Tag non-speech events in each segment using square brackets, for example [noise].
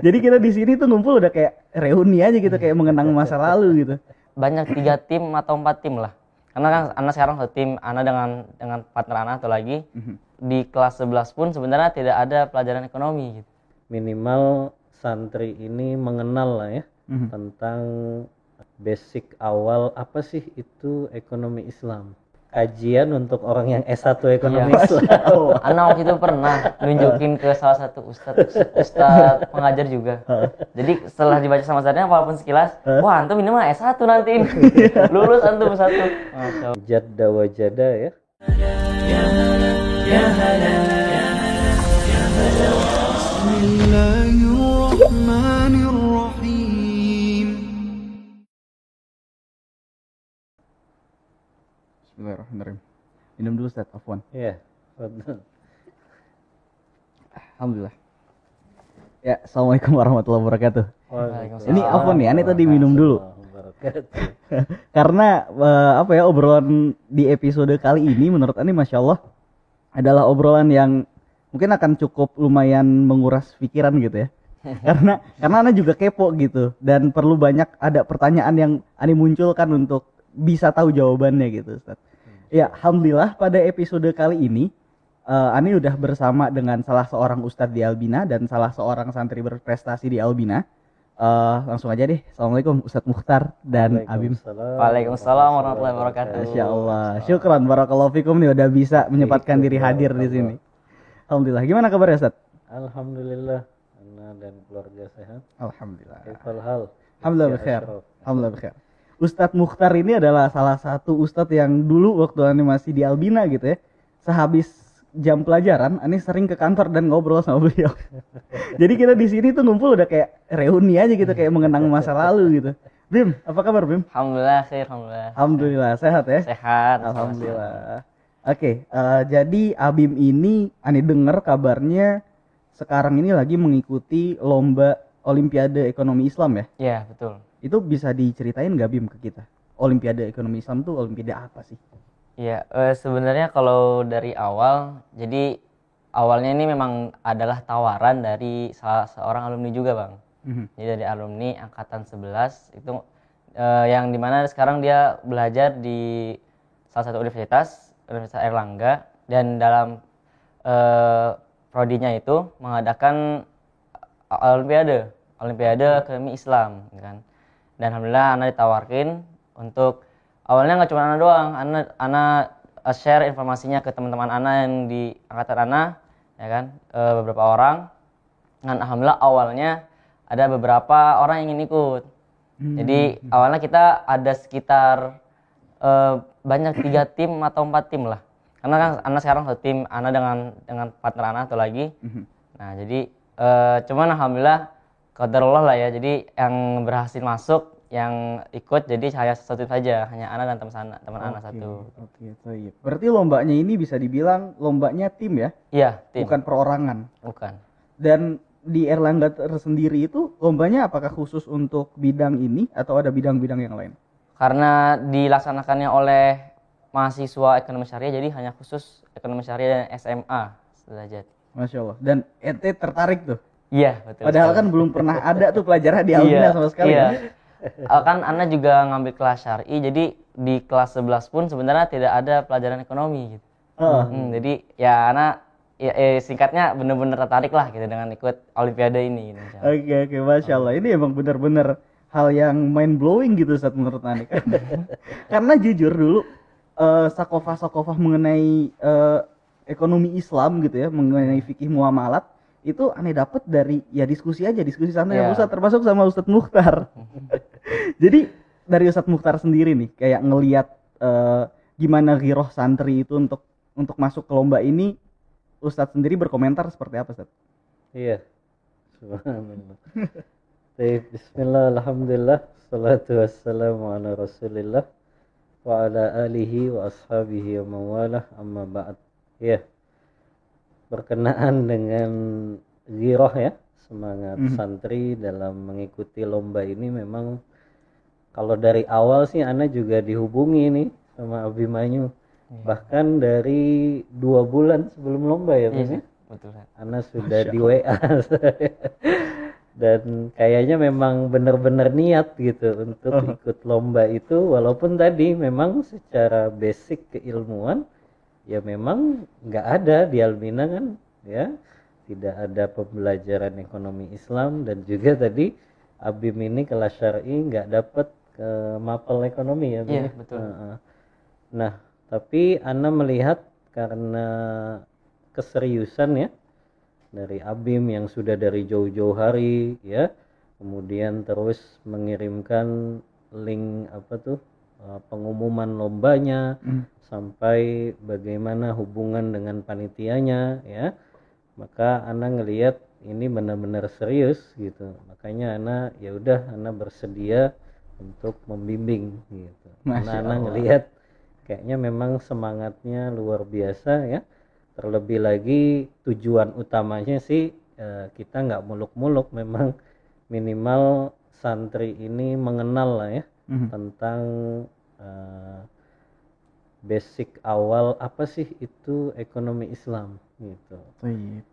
Jadi kita di sini tuh ngumpul udah kayak reuni aja gitu kayak mengenang masa lalu gitu. banyak tiga tim atau empat tim lah. Karena kan anak sekarang satu tim anak dengan dengan partner anak atau lagi. Di kelas 11 pun sebenarnya tidak ada pelajaran ekonomi gitu. Minimal santri ini mengenal lah ya Mhm. tentang basic awal apa sih itu ekonomi Islam ajian untuk orang yang S1 ekonomi iya. Islam. Anak waktu itu pernah nunjukin ke salah satu ustad, ustad pengajar juga. Jadi setelah dibaca sama saya walaupun sekilas, wah antum ini mah S1 nanti iya. lulus antum satu. Jadda wajada ya. Ya halal, ya halal. Bismillahirrahmanirrahim. Minum dulu Ustaz, afwan. ya betul. Alhamdulillah. Ya, Assalamualaikum warahmatullahi wabarakatuh. Waalaikumsalam. Ini afwan nih, Ane tadi minum dulu. [laughs] Karena eh, apa ya obrolan di episode kali ini menurut Ani Masya Allah adalah obrolan yang mungkin akan cukup lumayan menguras pikiran gitu ya. [laughs] karena karena Ana juga kepo gitu dan perlu banyak ada pertanyaan yang Ani munculkan untuk bisa tahu jawabannya gitu Ustaz. Ya, alhamdulillah pada episode kali ini eh, Ani udah bersama dengan salah seorang ustadz di Albina dan salah seorang santri berprestasi di Albina. Eh, langsung aja deh. Assalamualaikum Ustadz Mukhtar dan Abim. Waalaikumsalam. Warahmatullahi wabarakatuh Masya Allah. Syukran barakallahu fikum nih udah bisa menyempatkan diri hadir di sini. Alhamdulillah. Gimana kabarnya Ustaz? Alhamdulillah anak dan keluarga sehat. Alhamdulillah. Alhamdulillah Ya. Ashraf. Alhamdulillah bekhair. Ustadz Mukhtar ini adalah salah satu ustadz yang dulu waktu Ani masih di Albina gitu ya. Sehabis jam pelajaran, Ani sering ke kantor dan ngobrol sama beliau. [laughs] Jadi kita di sini tuh ngumpul udah kayak reuni aja gitu kayak mengenang masa lalu gitu. Bim, apa kabar Bim? alhamdulillah khair alhamdulillah Alhamdulillah sehat ya. sehat Alhamdulillah. Oke, eh, jadi Abim ini Ani dengar kabarnya sekarang ini lagi mengikuti lomba Olimpiade Ekonomi Islam ya. ya betul Itu bisa diceritain nggak Bim ke kita? Olimpiade Ekonomi Islam tuh Olimpiade apa sih? Iya, eh, sebenarnya kalau dari awal, jadi awalnya ini memang adalah tawaran dari salah seorang alumni juga, Bang. Mhm. Jadi dari alumni angkatan 11 itu eh, yang di mana sekarang dia belajar di salah satu universitas, Universitas Erlangga, dan dalam eh, prodinya itu mengadakan a- olimpiade, olimpiade ekonomi Islam, gitu kan. Dan alhamdulillah Ana ditawarkin untuk awalnya nggak cuma Ana doang, Ana Ana uh, share informasinya ke teman-teman Ana yang di angkatan Ana, ya kan, eh, beberapa orang. Dan alhamdulillah awalnya ada beberapa orang yang ingin ikut. Jadi awalnya kita ada sekitar eh, banyak tiga tim atau empat tim lah. Karena kan Ana sekarang satu tim, Ana dengan dengan partner Ana atau lagi. Nah jadi eh, cuman alhamdulillah qadarullah lah ya. Jadi yang berhasil masuk, yang ikut jadi hanya satu saja, hanya Ana dan teman Ana, teman Ana satu. Oke, baik. Berarti lombanya ini bisa dibilang lombanya tim ya, Iya tim, bukan perorangan. bukan. Dan di Erlangga tersendiri itu lombanya apakah khusus untuk bidang ini atau ada bidang-bidang yang lain? Karena dilaksanakannya oleh mahasiswa ekonomi syariah, jadi hanya khusus ekonomi syariah dan SMA sederajat. Masya Allah. Dan ente tertarik tuh. Iya betul. Padahal sekali. kan belum pernah ada tuh pelajaran di Albina sama sekali. Iya. ya. Eh, kan Anda juga ngambil kelas syari, jadi di kelas 11 pun sebenarnya tidak ada pelajaran ekonomi gitu. Heeh. Hmm, jadi ya Ana ya, eh, singkatnya bener-bener tertarik lah gitu dengan ikut olimpiade ini gitu. insya Allah. Oke oke, masya Allah. Ini emang bener-bener hal yang mind blowing gitu saat menurut Ani. [laughs] Karena jujur dulu eh, sakofah-sakofah mengenai eh, ekonomi Islam gitu ya, mengenai fikih muamalat itu aneh dapat dari ya diskusi aja, diskusi santai sama Iya. Ustadz, termasuk sama Ustadz Mukhtar. [laughs] Jadi dari Ustadz Mukhtar sendiri nih, kayak ngeliat eh, gimana giroh santri itu untuk untuk masuk ke lomba ini, Ustadz sendiri berkomentar seperti apa Ustadz? Iya. Subhanallah. Bismillah, alhamdulillah, salatu wassalamu ala rasulillah wa ala alihi wa ashabihi wa mawalah amma ba'd. Iya. Berkenaan dengan giroh ya, semangat santri dalam mengikuti lomba ini memang kalau dari awal sih Ana juga dihubungi nih sama Abimanyu. Bahkan dari dua bulan sebelum lomba ya, Bang, ya? Betul. Ana sudah di WA [laughs] dan kayaknya memang benar-benar niat gitu untuk ikut lomba itu. Walaupun tadi memang secara basic keilmuan ya memang nggak ada di Albina kan ya. Tidak ada pembelajaran ekonomi Islam. Dan juga tadi Abim ini kelas syar'i nggak dapat ke mapel ekonomi ya Iya, ya? betul. Heeh. Nah, tapi Ana melihat karena keseriusan ya dari Abim yang sudah dari jauh-jauh hari ya, kemudian terus mengirimkan link apa tuh eh, pengumuman lombanya Hmm. sampai bagaimana hubungan dengan panitianya ya. Maka Ana ngelihat ini benar-benar serius gitu. Makanya Ana ya udah Ana bersedia untuk membimbing gitu. Karena Masya Ana Allah. ngelihat kayaknya memang semangatnya luar biasa ya terlebih lagi tujuan utamanya sih eh, kita nggak muluk-muluk memang minimal santri ini mengenal lah ya Mhm. tentang eh, basic awal apa sih itu ekonomi Islam gitu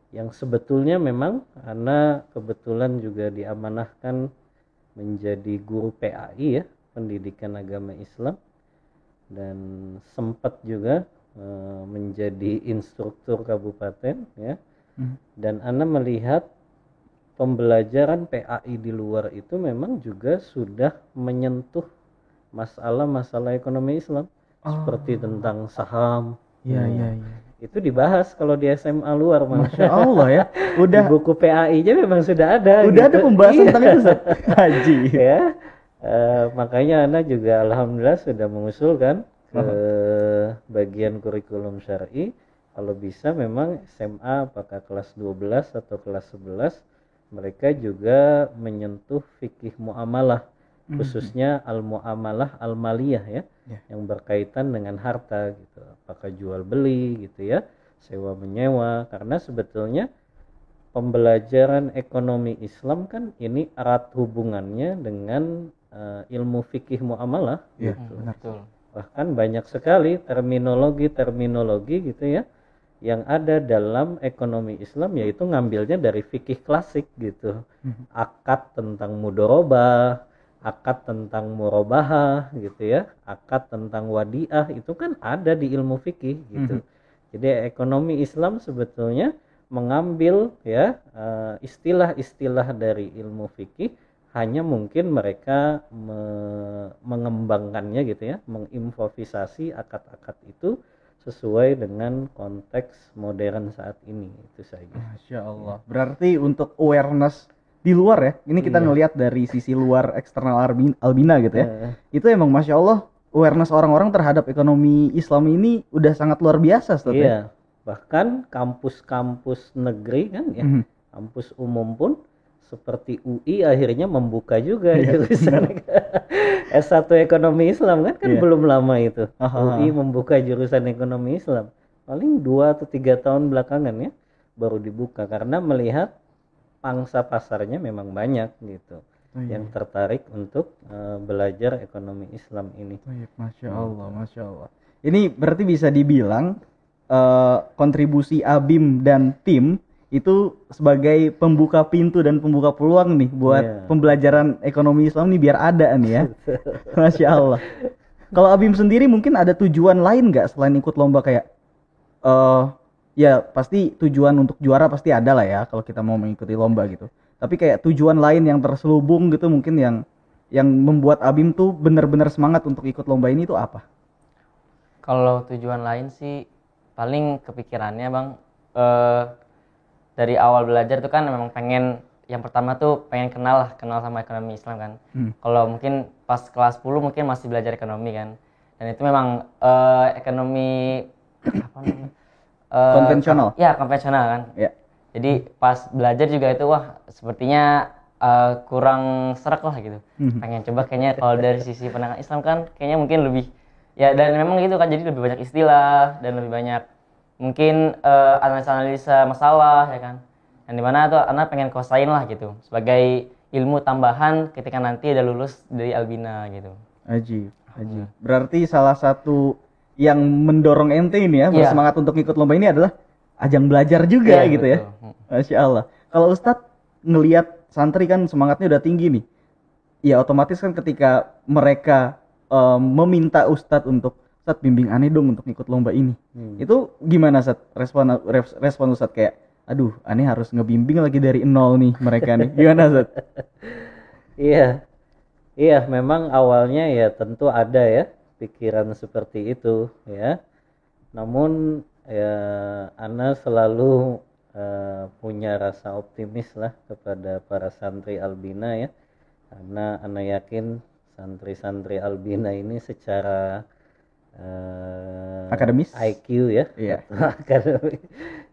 yang sebetulnya memang karena kebetulan juga diamanahkan menjadi guru PAI ya pendidikan agama Islam dan sempat juga eh, menjadi instruktur kabupaten ya Mhm. dan Anda melihat pembelajaran PAI di luar itu memang juga sudah menyentuh masalah-masalah ekonomi Islam seperti tentang saham Iya, Hmm. iya, iya. Itu dibahas kalau di SMA luar malah Masya Allah ya. di Udah buku PAI nya memang sudah ada udah ada gitu. pembahasan Iya. tentang itu. [laughs] Haji. ya Eh, makanya Anda juga alhamdulillah sudah mengusulkan ke bagian kurikulum syar'i kalau bisa memang SMA apakah kelas 12 atau kelas 11 mereka juga menyentuh fikih muamalah khususnya al muamalah al maliyah ya Ya. yang berkaitan dengan harta gitu apakah jual beli gitu ya sewa menyewa karena sebetulnya pembelajaran ekonomi Islam kan ini erat hubungannya dengan eh, ilmu fikih muamalah Iya, gitu. Betul. Bahkan banyak sekali terminologi-terminologi gitu ya yang ada dalam ekonomi Islam yaitu ngambilnya dari fikih klasik gitu. Akad tentang mudorobah, akad tentang murabahah gitu ya, akad tentang wadiah itu kan ada di ilmu fikih gitu. Jadi ekonomi Islam sebetulnya mengambil ya eh, istilah-istilah dari ilmu fikih hanya mungkin mereka me- mengembangkannya gitu ya, mengimprovisasi akad-akad itu sesuai dengan konteks modern saat ini itu saja. Masya Allah. Berarti untuk awareness di luar ya, ini kita Iya. ngelihat dari sisi luar eksternal Albina gitu ya. Eh, Itu emang Masya Allah awareness orang-orang terhadap ekonomi Islam ini udah sangat luar biasa ya. iya, bahkan kampus-kampus negeri kan ya, Mhm. kampus umum pun seperti UI akhirnya membuka juga Iya, jurusan [laughs] S1 ekonomi Islam kan kan Iya. belum lama itu Aha. UI membuka jurusan ekonomi Islam paling dua atau tiga tahun belakangan ya baru dibuka karena melihat pangsa pasarnya memang banyak gitu Oh, iya. yang tertarik untuk eh, belajar ekonomi Islam ini Baik, Masya Allah, Masya Allah. Ini berarti bisa dibilang eh, kontribusi Abim dan tim itu sebagai pembuka pintu dan pembuka peluang nih buat Iya. pembelajaran ekonomi Islam nih biar ada nih ya. [laughs] Masya Allah. Kalau Abim sendiri mungkin ada tujuan lain nggak selain ikut lomba kayak eh ya pasti tujuan untuk juara pasti ada lah ya kalau kita mau mengikuti lomba gitu. Tapi kayak tujuan lain yang terselubung gitu mungkin yang yang membuat Abim tuh benar-benar semangat untuk ikut lomba ini itu apa? Kalau tujuan lain sih paling kepikirannya bang eh dari awal belajar tuh kan memang pengen yang pertama tuh pengen kenal lah kenal sama ekonomi Islam kan. Hmm. Kalau mungkin pas kelas 10 mungkin masih belajar ekonomi kan. Dan itu memang eh, ekonomi [clears throat] apa namanya? Eh, Konvensional. Ya konvensional kan. Ya. Jadi pas belajar juga itu wah sepertinya eh, kurang serak lah gitu. Mhm. Pengen coba kayaknya kalau dari sisi pandangan Islam kan kayaknya mungkin lebih ya dan memang gitu kan jadi lebih banyak istilah dan lebih banyak mungkin eh, analisa-analisa masalah ya kan. Yang di mana tuh anak pengen kuasain lah gitu sebagai ilmu tambahan ketika nanti udah lulus dari Albina gitu. Aji, Aji. Berarti salah satu yang mendorong ente ini ya Iya. bersemangat untuk ikut lomba ini adalah ajang belajar juga Iya, gitu ya. betul. Masya Allah. Kalau Ustadz ngelihat santri kan semangatnya udah tinggi nih. Ya otomatis kan ketika mereka eh, meminta ustadz untuk ustadz bimbing aneh dong untuk ikut lomba ini. Hmm. Itu gimana Sat? Respon res- respon ustadz kayak aduh aneh harus ngebimbing lagi dari nol nih mereka nih. Gimana Sat? [laughs] Iya, iya memang awalnya ya tentu ada ya pikiran seperti itu ya. Namun ya Ana selalu eh, punya rasa optimis lah kepada para santri Albina ya, karena Ana yakin santri-santri Albina ini secara eh, Akademis? IQ ya, Iya. [laughs] akademik,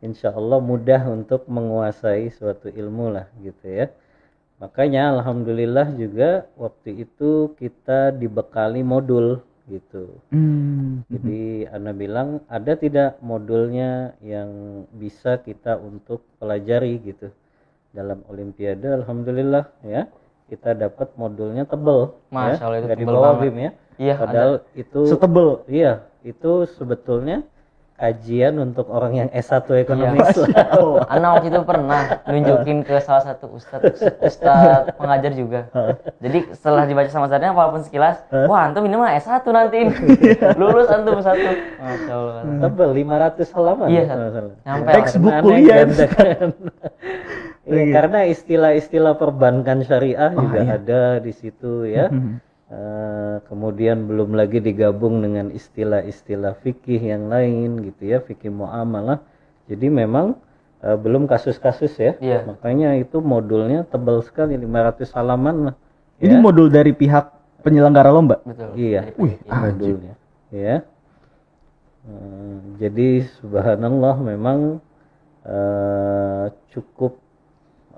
insya Allah mudah untuk menguasai suatu ilmu lah gitu ya. Makanya alhamdulillah juga waktu itu kita dibekali modul gitu. Hmm. Jadi Anda bilang ada tidak modulnya yang bisa kita untuk pelajari gitu dalam Olimpiade. Alhamdulillah ya kita dapat modulnya tebel. Masya ya. Allah, itu Nggak di tebel bawah banget. Bim ya. Iya, Padahal itu Setebel. iya itu sebetulnya kajian untuk orang yang S1 ekonomi Iya. Islam. [laughs] Anak waktu itu pernah nunjukin ke salah satu ustadz, ustadz pengajar juga. Jadi setelah dibaca sama ustadznya walaupun sekilas, wah antum ini mah S1 nanti ini. [laughs] [laughs] Lulus antum satu. Masya Allah. Tebel 500 halaman. Iya. Nyampe Textbook kuliah. Iya, karena istilah-istilah perbankan syariah juga ada di situ ya. Eh, kemudian belum lagi digabung dengan istilah-istilah fikih yang lain gitu ya, fikih muamalah. Jadi memang eh, belum kasus-kasus ya. Iya. Makanya itu modulnya tebal sekali 500 halaman lah. Ini modul dari pihak penyelenggara lomba. Betul. Iya, Wih, modulnya. Ya. Eh, jadi subhanallah memang eh, cukup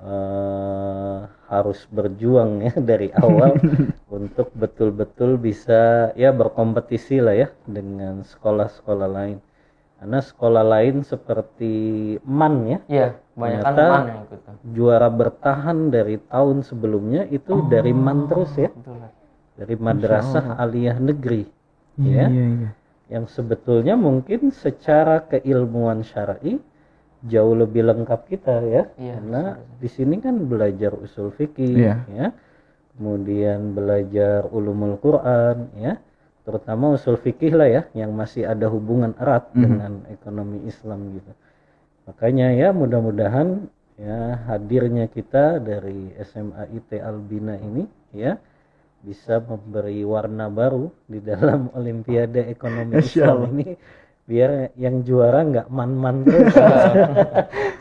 eh, harus berjuang ya [laughs] dari awal [laughs] untuk betul-betul bisa ya berkompetisi lah ya dengan sekolah-sekolah lain. Karena sekolah lain seperti MAN ya, Iya, banyak kan Ternyata- man yang ikut. juara bertahan dari tahun sebelumnya itu dari MAN terus ya, Betul. dari madrasah aliyah negeri. Iya, ya iya, iya. yang sebetulnya mungkin secara keilmuan syar'i jauh lebih lengkap kita ya. Iya, karena di sini kan belajar usul fikih Iya. ya. Kemudian belajar ulumul Quran ya. Terutama usul fikih lah ya yang masih ada hubungan erat dengan ekonomi Islam gitu. Makanya ya mudah-mudahan ya hadirnya kita dari SMA IT Albina ini ya bisa memberi warna baru di dalam [laughs] Olimpiade Ekonomi Islam ini biar yang juara nggak man-man [laughs] terus.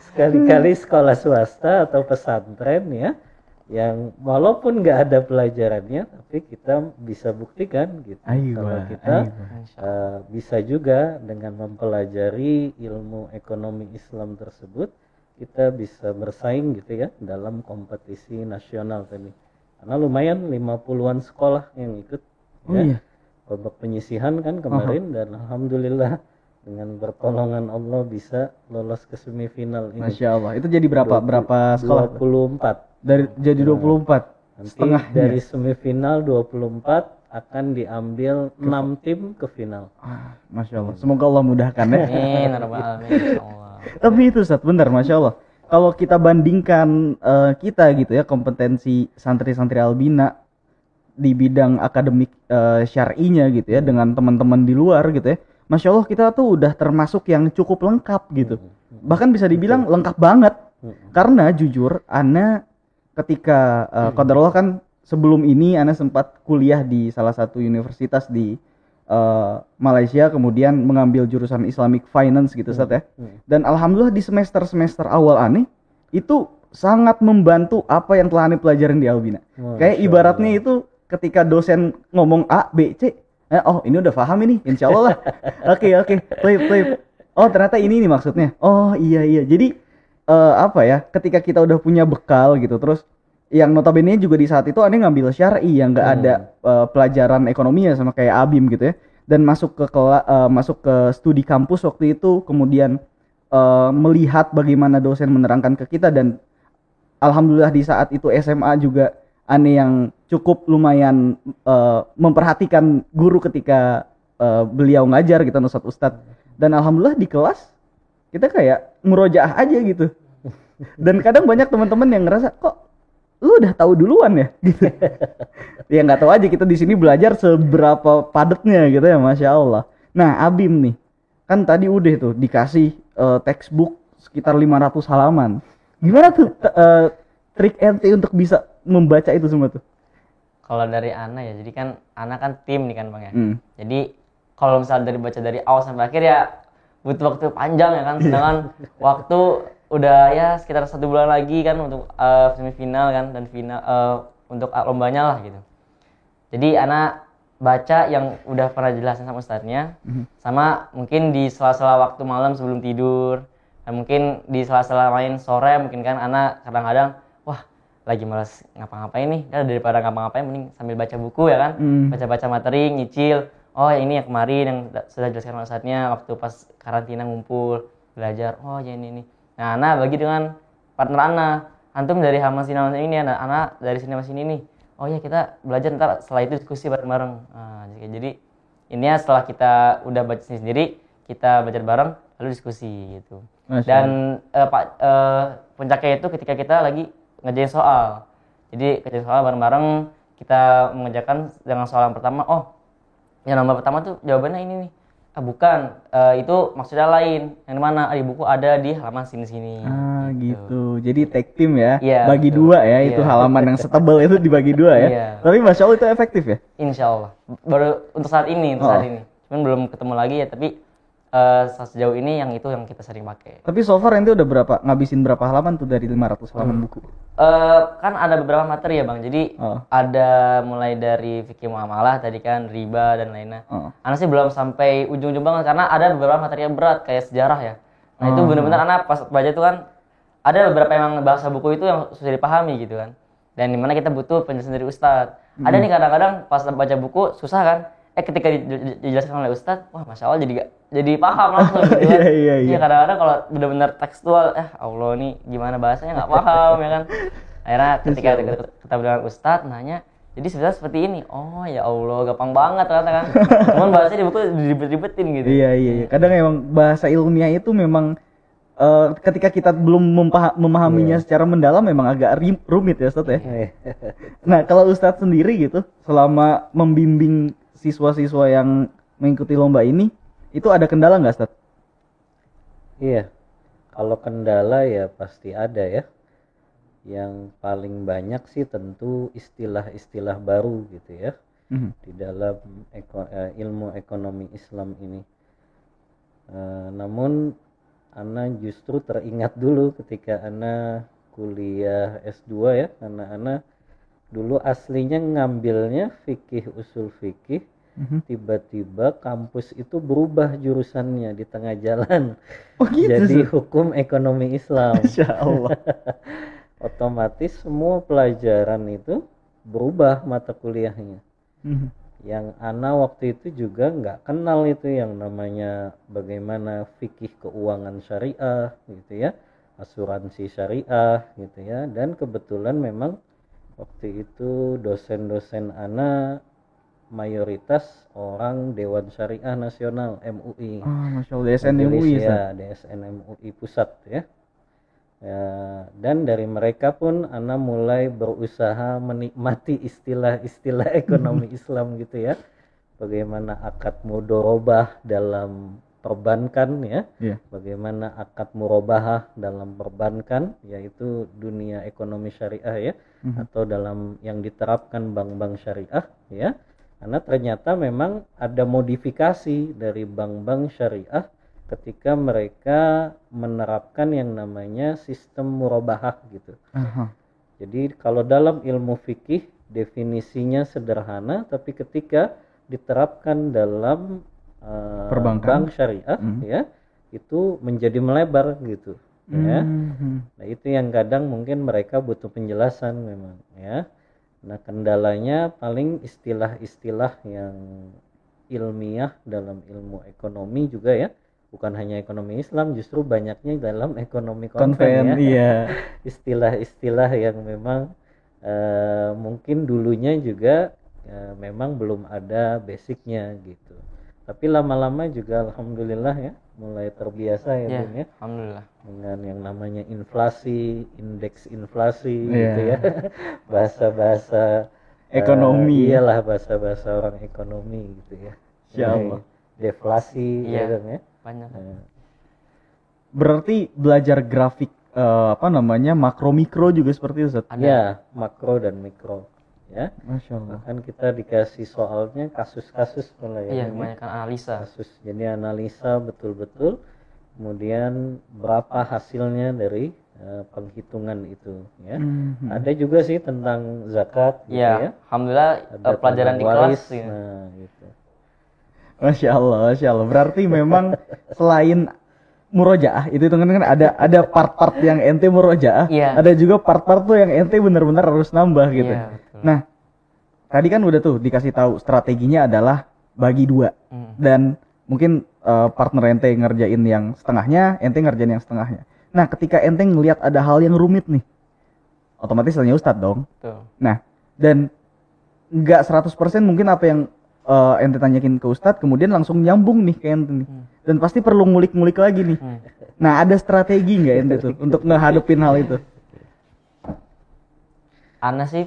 Sekali-kali sekolah swasta atau pesantren ya yang walaupun nggak ada pelajarannya tapi kita bisa buktikan gitu. Aiwa, kalau kita eh, bisa juga dengan mempelajari ilmu ekonomi Islam tersebut kita bisa bersaing gitu ya dalam kompetisi nasional tadi. Karena lumayan 50-an sekolah yang ikut Oh ya. iya. babak penyisihan kan kemarin dan alhamdulillah dengan pertolongan Allah bisa lolos ke semifinal ini Masya Allah. Itu jadi berapa berapa sekolah? 24 Dari jadi 24. nanti Setengah dari semifinal 24 akan diambil 6 tim ke final Ah, Masya Allah. Semoga Allah mudahkan ya. Amin. Tapi itu Sat, benar Masya Allah. Kalau kita bandingkan eh, kita gitu ya kompetensi santri-santri Albina di bidang akademik eh, syar'inya gitu ya dengan teman-teman di luar gitu ya. Masya Allah kita tuh udah termasuk yang cukup lengkap gitu. Bahkan bisa dibilang lengkap banget. Karena jujur Ana ketika eh, qadarullah kan sebelum ini Ana sempat kuliah di salah satu universitas di eh, Malaysia kemudian mengambil jurusan Islamic Finance gitu Sat ya. Dan alhamdulillah di semester-semester awal aneh itu sangat membantu apa yang telah aneh pelajarin di Albina. Kayak ibaratnya itu ketika dosen ngomong A, B, C, eh, oh ini udah paham ini, insya Allah lah. [laughs] Oke oke, play play. Oh ternyata ini nih maksudnya. Oh iya iya. Jadi eh, apa ya? Ketika kita udah punya bekal gitu, terus yang notabene juga di saat itu aneh ngambil syar'i yang nggak ada eh, pelajaran ekonomi ya sama kayak Abim gitu ya. Dan masuk ke kela- eh, masuk ke studi kampus waktu itu, kemudian eh, melihat bagaimana dosen menerangkan ke kita dan alhamdulillah di saat itu SMA juga aneh yang cukup lumayan eh, memperhatikan guru ketika eh, beliau ngajar gitu Ustadz Ustadz. Dan alhamdulillah di kelas kita kayak murojaah aja gitu. Dan kadang banyak teman-teman yang ngerasa kok lu udah tahu duluan ya? [laughs] Gitu. Ya nggak tahu aja kita di sini belajar seberapa padatnya gitu ya masya Allah. Nah Abim nih kan tadi udah tuh dikasih eh, textbook sekitar 500 halaman. Gimana tuh eh, trik ente untuk bisa membaca itu semua tuh Kalau dari Ana ya, jadi kan Ana kan tim nih kan bang ya. Hmm. Jadi kalau misalnya dari baca dari awal sampai akhir ya butuh waktu panjang ya kan. Sedangkan waktu udah ya sekitar satu bulan lagi kan untuk eh, semifinal kan dan final eh, untuk lombanya lah gitu. Jadi Ana baca yang udah pernah jelasin sama ustadznya, sama mungkin di sela-sela waktu malam sebelum tidur, dan mungkin di sela-sela main sore mungkin kan Ana kadang-kadang lagi malas ngapa-ngapain nih, ya daripada ngapa-ngapain mending sambil baca buku ya kan, Hmm. baca-baca materi, nyicil, oh ini yang kemarin yang da- sudah jelaskan ustadznya waktu pas karantina ngumpul belajar, oh ya ini ini. Nah Ana bagi dengan partner Ana, antum dari halaman sini ini, Ana, Ana dari sini sini nih. Oh ya kita belajar ntar setelah itu diskusi bareng-bareng. Nah, jadi- intinya setelah kita udah baca sendiri, kita belajar bareng lalu diskusi gitu. Masya Dan eh, Pak eh, puncaknya itu ketika kita lagi ngerjain soal. Jadi kerjain soal bareng-bareng kita mengerjakan dengan soal yang pertama, oh yang nomor pertama tuh jawabannya ini nih. Ah bukan, Eh, itu maksudnya lain. Yang mana? Ah, di buku ada di halaman sini-sini. Ah gitu. Jadi tag team ya. Iya, bagi betul. dua ya. Itu Iya. halaman yang setebal itu dibagi dua ya. Iya. Tapi masya Allah itu efektif ya. Insya Allah. Baru untuk saat ini, untuk Oh. saat ini. Cuman belum ketemu lagi ya, tapi eh, sejauh ini yang itu yang kita sering pakai. Tapi so far ente udah berapa ngabisin berapa halaman tuh dari 500 halaman buku? Eh, kan ada beberapa materi ya bang, jadi Oh. ada mulai dari fikih muamalah tadi kan riba dan lainnya. Oh. Ana sih belum sampai ujung-ujung banget karena ada beberapa materi yang berat kayak sejarah ya. Nah itu Oh. benar-benar anak pas baca itu kan ada beberapa emang bahasa buku itu yang susah dipahami gitu kan. Dan di mana kita butuh penjelasan dari ustadz. Ada nih kadang-kadang pas baca buku susah kan. Eh ketika di- di- dijelaskan oleh ustadz, wah masya Allah jadi jadi paham langsung gitu kan. [laughs] Iya, iya, iya. kadang-kadang kalau benar-benar tekstual, eh Allah nih gimana bahasanya nggak paham ya kan. Akhirnya [laughs] ketika kita, kita bilang ustadz nanya, jadi sebenarnya seperti ini. Oh ya Allah, gampang banget ternyata kan. [laughs] Cuman bahasanya di buku diribet-ribetin gitu. Iya iya iya. Kadang emang bahasa ilmiah itu memang eh, ketika kita belum memahaminya secara mendalam memang agak rumit ya Ustaz ya. Eh, Nah, kalau Ustadz sendiri gitu selama membimbing siswa-siswa yang mengikuti lomba ini itu ada kendala nggak Ustadz? Iya, kalau kendala ya pasti ada ya. Yang paling banyak sih tentu istilah-istilah baru gitu ya Mhm. di dalam eko- eh, ilmu ekonomi Islam ini. Eh, namun Ana justru teringat dulu ketika Ana kuliah S2 ya, karena Ana dulu aslinya ngambilnya fikih usul fikih Mhm. tiba-tiba kampus itu berubah jurusannya di tengah jalan Oh gitu. jadi Ustaz? hukum ekonomi Islam [laughs] Masya Allah. [laughs] otomatis semua pelajaran itu berubah mata kuliahnya Mhm. yang Ana waktu itu juga nggak kenal itu yang namanya bagaimana fikih keuangan syariah gitu ya asuransi syariah gitu ya dan kebetulan memang waktu itu dosen-dosen Ana mayoritas orang Dewan Syariah Nasional MUI Ah, Masya Allah DSN MUI ya DSN MUI pusat ya. Ya, dan dari mereka pun Ana mulai berusaha menikmati istilah-istilah ekonomi [laughs] Islam gitu ya. Bagaimana akad mudorobah dalam perbankan ya. Iya. Bagaimana akad murobahah dalam perbankan yaitu dunia ekonomi syariah ya Mhm. atau dalam yang diterapkan bank-bank syariah ya. Karena ternyata memang ada modifikasi dari bank-bank syariah ketika mereka menerapkan yang namanya sistem murabahah gitu. Aha. Jadi kalau dalam ilmu fikih definisinya sederhana tapi ketika diterapkan dalam Perbankan. bank syariah Mhm. ya itu menjadi melebar gitu ya. Mhm. Nah, itu yang kadang mungkin mereka butuh penjelasan memang ya. Nah, kendalanya paling istilah-istilah yang ilmiah dalam ilmu ekonomi juga ya. Bukan hanya ekonomi Islam, justru banyaknya dalam ekonomi konven, Konven, ya. iya. Istilah-istilah yang memang eh, mungkin dulunya juga eh, memang belum ada basicnya gitu. Tapi lama-lama juga alhamdulillah ya mulai terbiasa ya Ya, Bim ya alhamdulillah. dengan yang namanya inflasi, indeks inflasi Iya. gitu ya. [laughs] Bahasa-bahasa Ekonomi. iyalah bahasa-bahasa orang ekonomi gitu ya. Allah. Deflasi Iya. ya kan ya. Banyak. Nah, Berarti belajar grafik eh, apa namanya makro mikro juga seperti itu, Ustaz? Ya, makro dan mikro ya. Masya Allah. Bahkan kita dikasih soalnya kasus-kasus malah ya. Iya, ya. kebanyakan analisa. kasus. Jadi analisa betul-betul kemudian berapa hasilnya dari eh, penghitungan itu ya. Mhm. Ada juga sih tentang zakat gitu Iya, ya. alhamdulillah Ada eh, pelajaran di kelas ya. Nah, gitu. Masya Allah, Masya Allah. Berarti memang [laughs] selain murojaah itu kan kan ada ada part-part yang ente murojaah, Iya. ada juga part-part tuh yang ente benar-benar harus nambah gitu. Iya, betul. Nah, tadi kan udah tuh dikasih tahu strateginya adalah bagi dua Hmm. dan mungkin eh, partner ente ngerjain yang setengahnya, ente ngerjain yang setengahnya. Nah, ketika ente ngelihat ada hal yang rumit nih, otomatis tanya Ustadz dong. Betul. Nah, dan nggak 100% mungkin apa yang eh, ente tanyakin ke Ustadz kemudian langsung nyambung nih ke ente nih. Dan pasti perlu ngulik-ngulik lagi nih. Hmm. Nah, ada strategi nggak ente tuh untuk [laughs] ngehadepin hal itu? Ana sih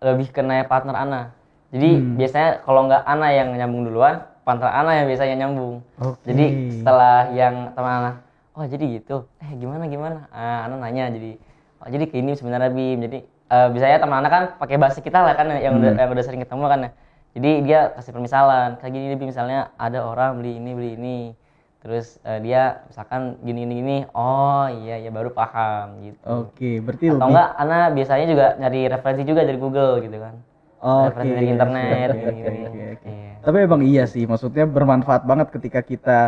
lebih kena partner Ana. Jadi Hmm. biasanya kalau nggak Ana yang nyambung duluan, partner Ana yang biasanya nyambung. Oke. Jadi setelah yang teman Ana, oh jadi gitu, eh gimana gimana? Ah, Ana nanya jadi, oh jadi kayak ini sebenarnya Bim. Jadi eh, biasanya teman Ana kan pakai bahasa kita lah kan yang udah Hmm. yang udah sering ketemu kan ya. Jadi dia kasih permisalan, kayak gini Bim misalnya ada orang beli ini beli ini. Terus eh, dia misalkan gini gini gini, oh iya ya baru paham gitu. Oke, berarti Atau lebih enggak, Ana biasanya juga nyari referensi juga dari Google gitu kan. Oke. Referensi dari internet Oke, gini-gini. oke, oke, oke. Iya. Tapi emang iya sih, maksudnya bermanfaat banget ketika kita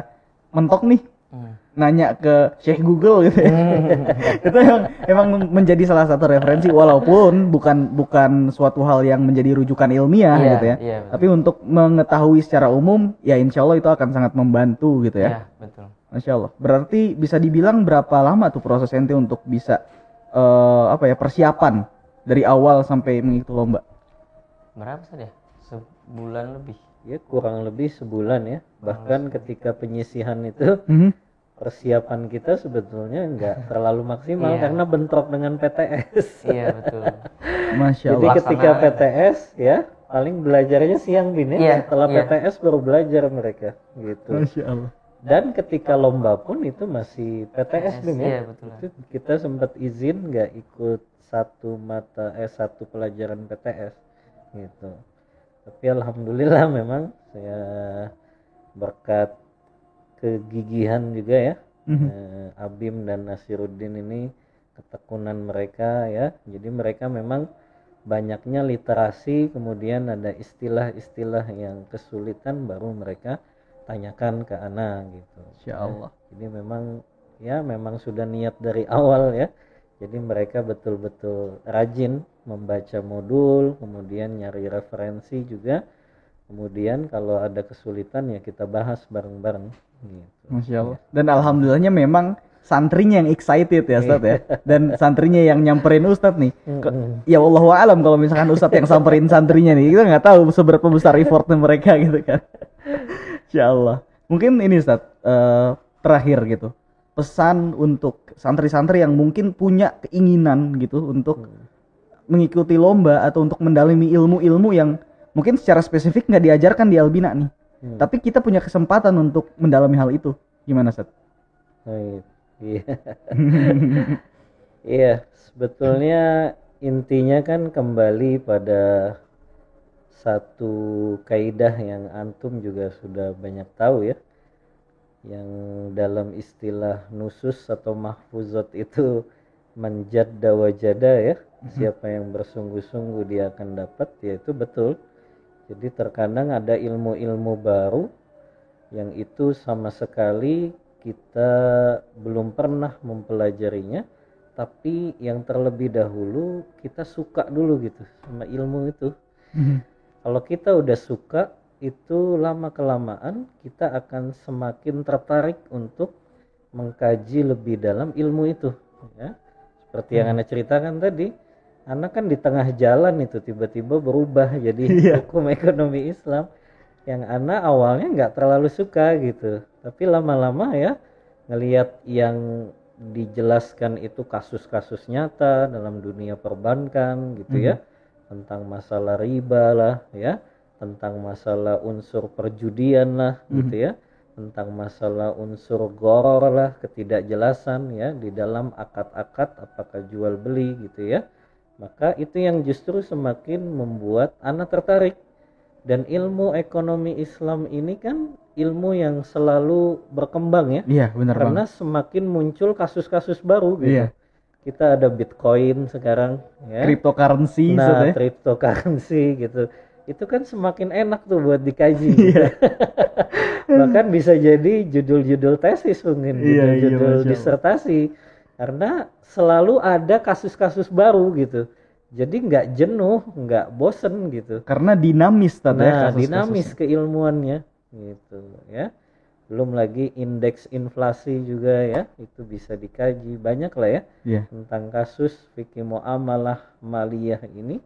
mentok nih Hmm. Nanya ke Sheikh Google gitu ya. [laughs] itu emang, emang menjadi salah satu referensi walaupun bukan bukan suatu hal yang menjadi rujukan ilmiah Iya, gitu ya. iya, betul. Tapi untuk mengetahui secara umum ya insya Allah itu akan sangat membantu gitu ya. Iya, betul. Masya Allah. Berarti bisa dibilang berapa lama tuh proses ente untuk bisa eh, apa ya persiapan dari awal sampai mengikuti lomba? Berapa sih ya? Sebulan lebih. Ya kurang lebih sebulan ya. Bahkan ketika penyisihan itu Mhm. Persiapan kita sebetulnya nggak [laughs] terlalu maksimal Iya. karena bentrok dengan PTS. iya, betul. [laughs] Masya Jadi Allah. ketika Pelaksanaan. PTS ya paling belajarnya siang bin ya. Iya, Setelah iya. PTS baru belajar mereka gitu. Masya Allah. Dan ketika lomba pun itu masih PTS bin ya. Iya, betul. Itu kita sempat izin nggak ikut satu mata eh satu pelajaran PTS gitu. Tapi alhamdulillah memang saya berkat kegigihan juga ya Mhm. eh, Abim dan Nasiruddin ini ketekunan mereka ya. Jadi mereka memang banyaknya literasi kemudian ada istilah-istilah yang kesulitan baru mereka tanyakan ke Ana gitu. Insya Allah. Jadi memang ya memang sudah niat dari awal ya. Jadi mereka betul-betul rajin membaca modul, kemudian nyari referensi juga. Kemudian kalau ada kesulitan ya kita bahas bareng-bareng gitu. Masya Allah. Dan alhamdulillahnya memang santrinya yang excited ya Ustadz ya. Dan santrinya yang nyamperin Ustadz nih. Ya Allah alam kalau misalkan Ustadz yang samperin santrinya nih. Kita nggak tahu seberapa besar effortnya mereka [laughs] gitu kan. Insya Allah. Mungkin ini Ustadz eh, terakhir gitu. Pesan untuk santri-santri yang mungkin punya keinginan gitu untuk mengikuti lomba atau untuk mendalami ilmu-ilmu yang mungkin secara spesifik nggak diajarkan di Albina nih. Hmm. Tapi kita punya kesempatan untuk mendalami hal itu. Gimana, Seth? Iya. [laughs] Iya, sebetulnya intinya kan kembali pada satu kaidah yang antum juga sudah banyak tahu ya. Yang dalam istilah nusus atau mahfuzat itu manjadda wajada ya. Siapa yang bersungguh-sungguh dia akan dapat, ya itu betul. Jadi terkadang ada ilmu-ilmu baru yang itu sama sekali kita belum pernah mempelajarinya tapi yang terlebih dahulu kita suka dulu gitu sama ilmu itu. Kalau kita udah suka itu lama kelamaan kita akan semakin tertarik untuk mengkaji lebih dalam ilmu itu ya. Seperti yang anda ceritakan tadi anak kan di tengah jalan itu tiba-tiba berubah jadi Iya. hukum ekonomi Islam. Yang Ana awalnya nggak terlalu suka gitu. Tapi lama-lama ya ngelihat yang dijelaskan itu kasus-kasus nyata dalam dunia perbankan gitu ya. Tentang masalah riba lah ya. Tentang masalah unsur perjudian lah gitu ya. Tentang masalah unsur goror lah ketidakjelasan ya di dalam akad-akad apakah jual beli gitu ya maka itu yang justru semakin membuat anak tertarik dan ilmu ekonomi Islam ini kan ilmu yang selalu berkembang ya Iya, benar banget. karena semakin muncul kasus-kasus baru gitu Iya. kita ada Bitcoin sekarang ya Cryptocurrency nah ya. cryptocurrency gitu itu kan semakin enak tuh buat dikaji Iya. gitu. [laughs] bahkan bisa jadi judul-judul tesis mungkin Iya, iya, judul-judul Masya Allah. disertasi karena selalu ada kasus-kasus baru gitu jadi nggak jenuh nggak bosen gitu Karena dinamis Ustaz, ya, nah kasus-kasusnya. dinamis keilmuannya gitu ya belum lagi indeks inflasi juga ya itu bisa dikaji banyak lah ya Iya. tentang kasus fikih muamalah maliyah ini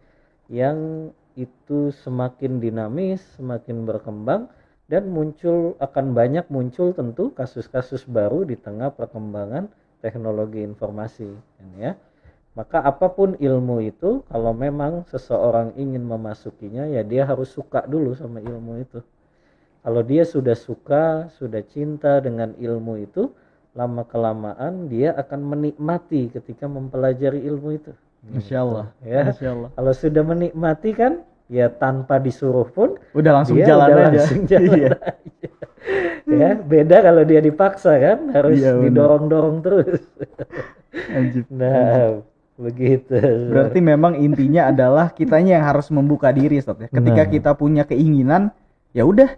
yang itu semakin dinamis, semakin berkembang dan muncul akan banyak muncul tentu kasus-kasus baru di tengah perkembangan teknologi informasi kan ya. Maka apa pun ilmu itu kalau memang seseorang ingin memasukinya ya dia harus suka dulu sama ilmu itu. Kalau dia sudah suka, sudah cinta dengan ilmu itu, lama kelamaan dia akan menikmati ketika mempelajari ilmu itu. Masya Allah. Ya. Masya Allah. Kalau sudah menikmati kan, ya tanpa disuruh pun Udah langsung dia jalan udah aja. langsung [laughs] jalan Iya. aja. ya, beda kalau dia dipaksa kan, harus Iya, didorong-dorong terus. Anjir. [laughs] Nah, begitu. Berarti memang intinya adalah kitanya yang harus membuka diri Ustaz, ya. Ketika Nah. kita punya keinginan, ya udah.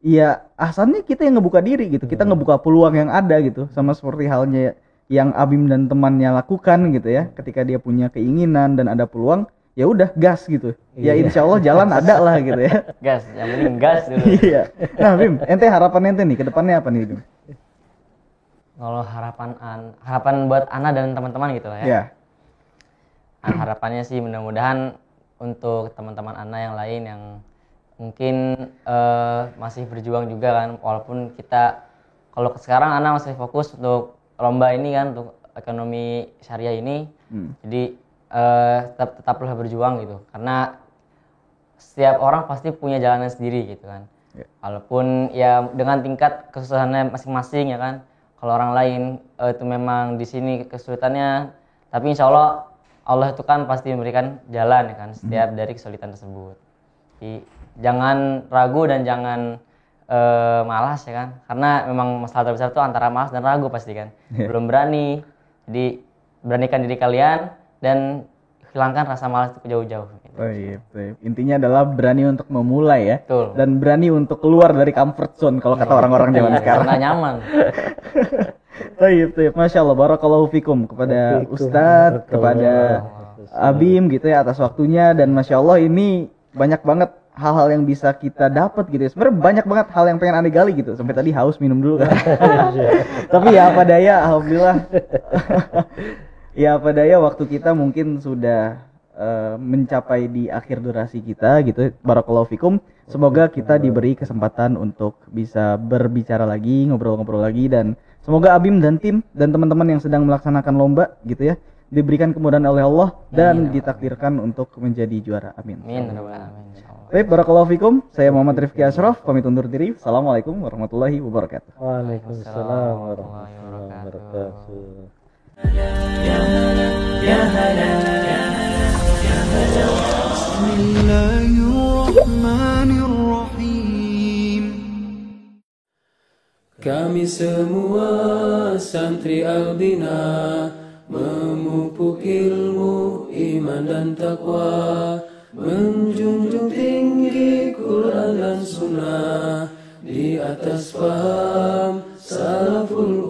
Ya asalnya kita yang ngebuka diri gitu. Kita Hmm. ngebuka peluang yang ada gitu. Sama seperti halnya yang Abim dan temannya lakukan gitu ya. Ketika dia punya keinginan dan ada peluang, ya udah gas gitu. Ya Iya. insya Allah jalan ada lah gitu ya. [laughs] gas yang penting gas dulu [laughs] Iya. Nah Bim, ente harapan ente nih ke depannya apa nih Bim? kalau harapan an- harapan buat Ana dan teman-teman gitu lah ya Ya. Nah, harapannya sih mudah-mudahan untuk teman-teman Ana yang lain yang mungkin eh, masih berjuang juga kan walaupun kita kalau sekarang Ana masih fokus untuk lomba ini kan untuk ekonomi syariah ini Hmm. jadi eh, tetap tetaplah berjuang gitu. Karena setiap orang pasti punya jalannya sendiri gitu kan. Ya. walaupun ya dengan tingkat kesusahannya masing-masing ya kan. Kalau orang lain eh, itu memang di sini kesulitannya. Tapi insya Allah Allah itu kan pasti memberikan jalan ya kan setiap dari kesulitan tersebut. Jadi jangan ragu dan jangan eh, malas ya kan. Karena memang masalah terbesar itu antara malas dan ragu pasti kan. Iya. belum berani. Jadi beranikan diri kalian dan hilangkan rasa malas itu jauh-jauh gitu. Oh iya, betul. Intinya adalah berani untuk memulai ya. Betul. Dan berani untuk keluar dari comfort zone kalau kata orang-orang zaman Iya, sekarang. karena nyaman [laughs] Oh iya, betul. Masya Allah, barakallahu fikum kepada Fikum. Ustadz, kepada. Abim gitu ya atas waktunya dan Masya Allah ini banyak banget hal-hal yang bisa kita dapat gitu ya. Sebenarnya banyak banget hal yang pengen aneh gali gitu. Sampai tadi haus minum dulu kan. [laughs] Tapi ya apa daya, alhamdulillah. [laughs] ya apa daya waktu kita mungkin sudah eh, mencapai di akhir durasi kita gitu. Barakallahu fikum. Semoga kita diberi kesempatan untuk bisa berbicara lagi, ngobrol-ngobrol lagi dan semoga Abim dan tim dan teman-teman yang sedang melaksanakan lomba gitu ya diberikan kemudahan oleh Allah dan ditakdirkan untuk menjadi juara. Amin. amin ya. Baik, barakallahu fikum. Saya Muhammad Rifki Ashraf, pamit undur diri. Assalamualaikum warahmatullahi wabarakatuh. Waalaikumsalam warahmatullahi wabarakatuh. Kami semua santri Albina memupuk ilmu iman dan takwa menjunjung tinggi Quran dan Sunnah. Di atas paham salaful